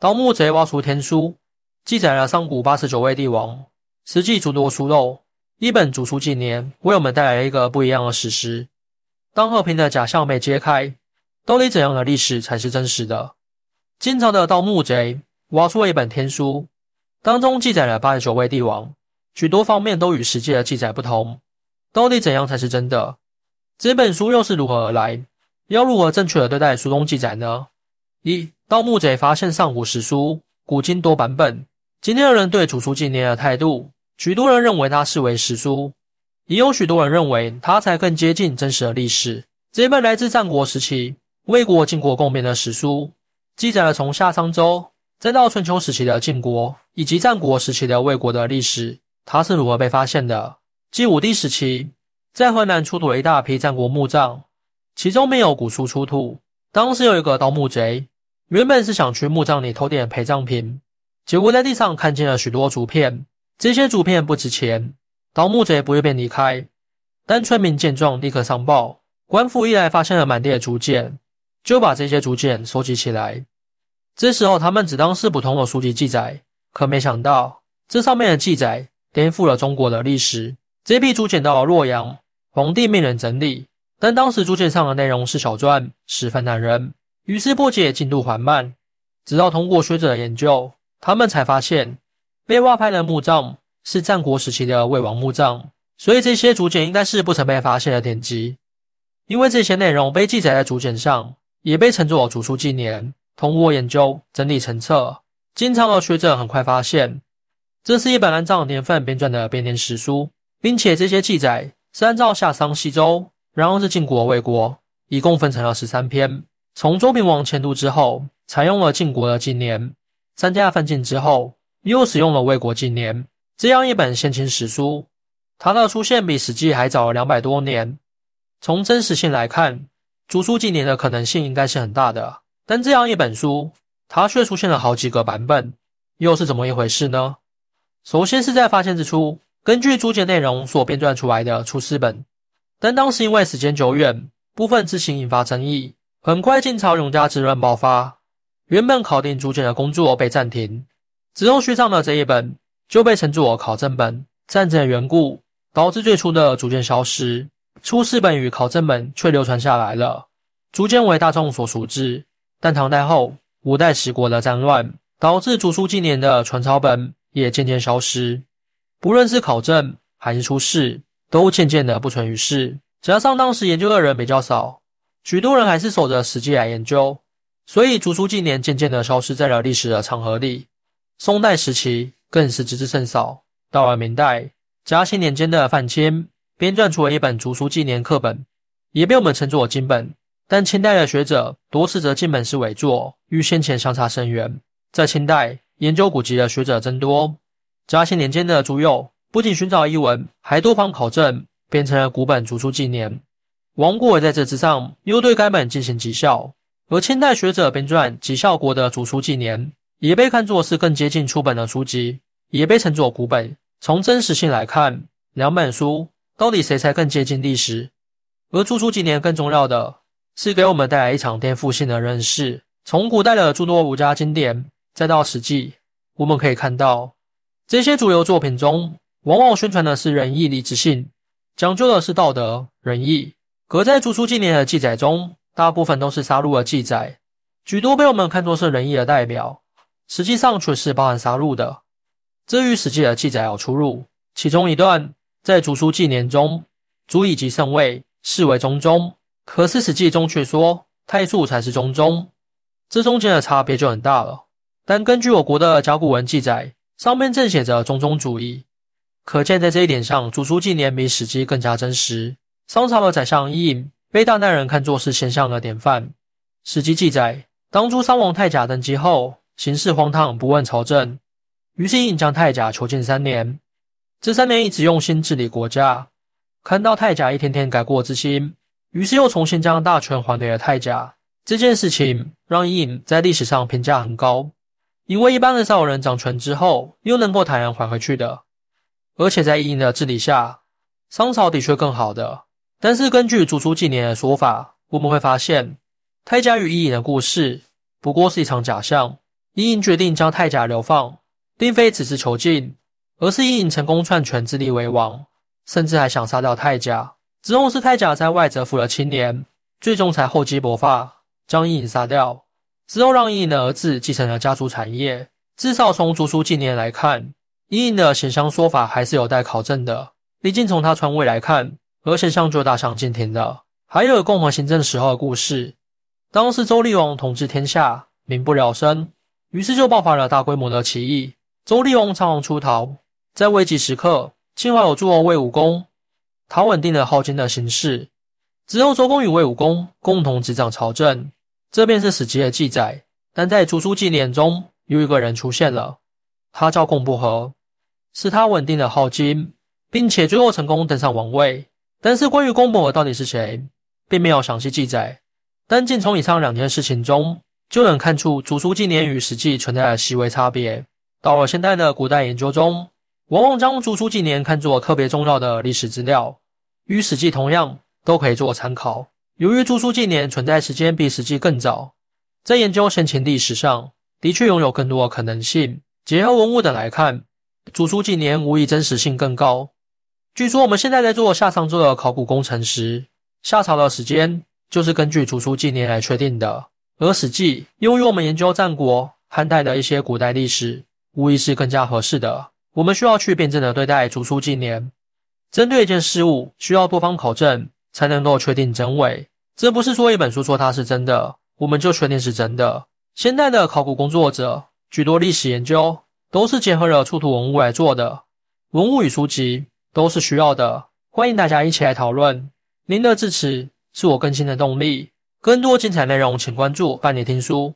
盗墓贼挖出天书，记载了上古八十九位帝王，实际诸多出肉。一本主书纪年为我们带来了一个不一样的史实。当和平的假象被揭开，到底怎样的历史才是真实的？晋朝的盗墓贼挖出了一本天书，当中记载了八十九位帝王，许多方面都与实际的记载不同。到底怎样才是真的？这本书又是如何而来？要如何正确的对待书中记载呢？一盗墓贼发现上古史书，古今多版本。今天的人对主书纪年的态度，许多人认为它视为史书，也有许多人认为它才更接近真实的历史。这本来自战国时期魏国晋国共编的史书，记载了从夏商周再到春秋时期的晋国以及战国时期的魏国的历史。它是如何被发现的？晋武帝时期，在河南出土了一大批战国墓葬，其中没有古书出土。当时有一个盗墓贼，原本是想去墓葬里偷点陪葬品，结果在地上看见了许多竹片，这些竹片不值钱，盗墓贼不会便离开。但村民见状，立刻上报，官府一来发现了满地的竹简，就把这些竹简收集起来。这时候他们只当是普通的书籍记载，可没想到这上面的记载颠覆了中国的历史。这批竹简到了洛阳，皇帝命人整理，但当时竹简上的内容是小篆，十分难认，于是破解进度缓慢。直到通过学者的研究，他们才发现被挖开的墓葬是战国时期的魏王墓葬，所以这些竹简应该是不曾被发现的典籍。因为这些内容被记载在竹简上，也被称作竹书纪年。通过研究整理成册，经常的学者很快发现，这是一本按照年份编撰的编年史书。并且这些记载是按照夏商西周，然后是晋国魏国，一共分成了十三篇。从周平王迁都之后，采用了晋国的纪年；三家分晋之后，又使用了魏国纪年。这样一本先秦史书，它的出现比《史记》还早了两百多年。从真实性来看，竹书纪年的可能性应该是很大的。但这样一本书，它却出现了好几个版本，又是怎么一回事呢？首先是在发现之初。根据竹简内容所编撰出来的出师本，但当时因为时间久远，部分字形引发争议。很快，晋朝永嘉之乱爆发，原本考定竹简的工作被暂停。之后续上的这一本就被称作考证本。战争的缘故导致最初的竹简消失，出师本与考证本却流传下来了，逐渐为大众所熟知。但唐代后，五代十国的战乱导致竹书纪年的传抄本也渐渐消失。不论是考证还是出世，都渐渐的不存于世。加上当时研究的人比较少，许多人还是守着史记来研究，所以竹书纪年渐渐的消失在了历史的长河里。宋代时期更是知之甚少。到了明代，嘉庆年间的范钦编撰出了一本竹书纪年课本，也被我们称作金本。但清代的学者多次则金本是伪作，与先前相差甚远。在清代，研究古籍的学者增多。嘉庆年间的朱佑不仅寻找译文，还多方考证，编成了古本《竹书纪年》。王国维在这之上又对该本进行辑校，而清代学者编撰辑效国的《竹书纪年》，也被看作是更接近初本的书籍，也被称作古本。从真实性来看，两本书到底谁才更接近历史？而《著书纪年》更重要的是给我们带来一场颠覆性的认识。从古代的诸多儒家经典，再到《史记》，我们可以看到。这些主流作品中，往往宣传的是仁义礼智信，讲究的是道德仁义。可在《竹书纪年》的记载中，大部分都是杀戮的记载，许多被我们看作是仁义的代表，实际上却是包含杀戮的。这与《史记》的记载有出入。其中一段在《竹书纪年》中，主以及圣位，视为中宗，可是《史记》中却说太素才是中宗，这中间的差别就很大了。但根据我国的甲骨文记载，上面正写着中宗主义，可见在这一点上，《竹书纪年》比《史记》更加真实。商朝的宰相伊尹被大奈人看作是贤相的典范，《史记》记载，当初商王太甲登基后，行事荒唐，不问朝政，于是伊尹将太甲囚禁三年。这三年一直用心治理国家，看到太甲一天天改过自新，于是又重新将大权还给了太甲。这件事情让伊尹在历史上评价很高。因为一般的少人掌权之后又能够坦然还回去的，而且在伊尹的治理下，商朝的确更好的。但是根据《竹书纪年》的说法，我们会发现太甲与伊尹的故事不过是一场假象。伊尹决定将太甲流放，并非只是囚禁，而是伊尹成功篡权自立为王，甚至还想杀掉太甲。之后是太甲在外蛰伏了七年，最终才厚积薄发，将伊尹杀掉。之后让伊尹的儿子继承了家族产业。至少从竹书纪年来看，伊尹的贤相说法还是有待考证的。毕竟从他传位来看，和贤相就大相径庭的。还有共和行政时候的故事，当时周厉王统治天下，民不聊生，于是就爆发了大规模的起义。周厉王仓皇出逃，在危急时刻，幸好有诸侯魏武公，他稳定了镐京的形势。之后，周公与魏武公共同执掌朝政，这便是史记的记载。但在竹书纪年中，有一个人出现了，他叫共不和，是他稳定了镐京，并且最后成功登上王位。但是关于公伯到底是谁，并没有详细记载。但仅从以上两件事情中，就能看出竹书纪年与史记存在的细微差别。到了现代的古代研究中，往往将竹书纪年看作特别重要的历史资料，与史记同样都可以做参考。由于竹书纪年存在时间比史记更早，在研究先秦历史上。的确拥有更多的可能性。结合文物等来看，竹书纪年无疑真实性更高。据说我们现在在做夏商周的考古工程时，夏朝的时间就是根据竹书纪年来确定的。而史记用于我们研究战国、汉代的一些古代历史，无疑是更加合适的。我们需要去辩证的对待竹书纪年。针对一件事物，需要多方考证才能够确定真伪。这不是说一本书说它是真的，我们就确定是真的。现代的考古工作者，许多历史研究都是结合了出土文物来做的，文物与书籍都是需要的。欢迎大家一起来讨论，您的支持是我更新的动力。更多精彩内容，请关注伴你听书。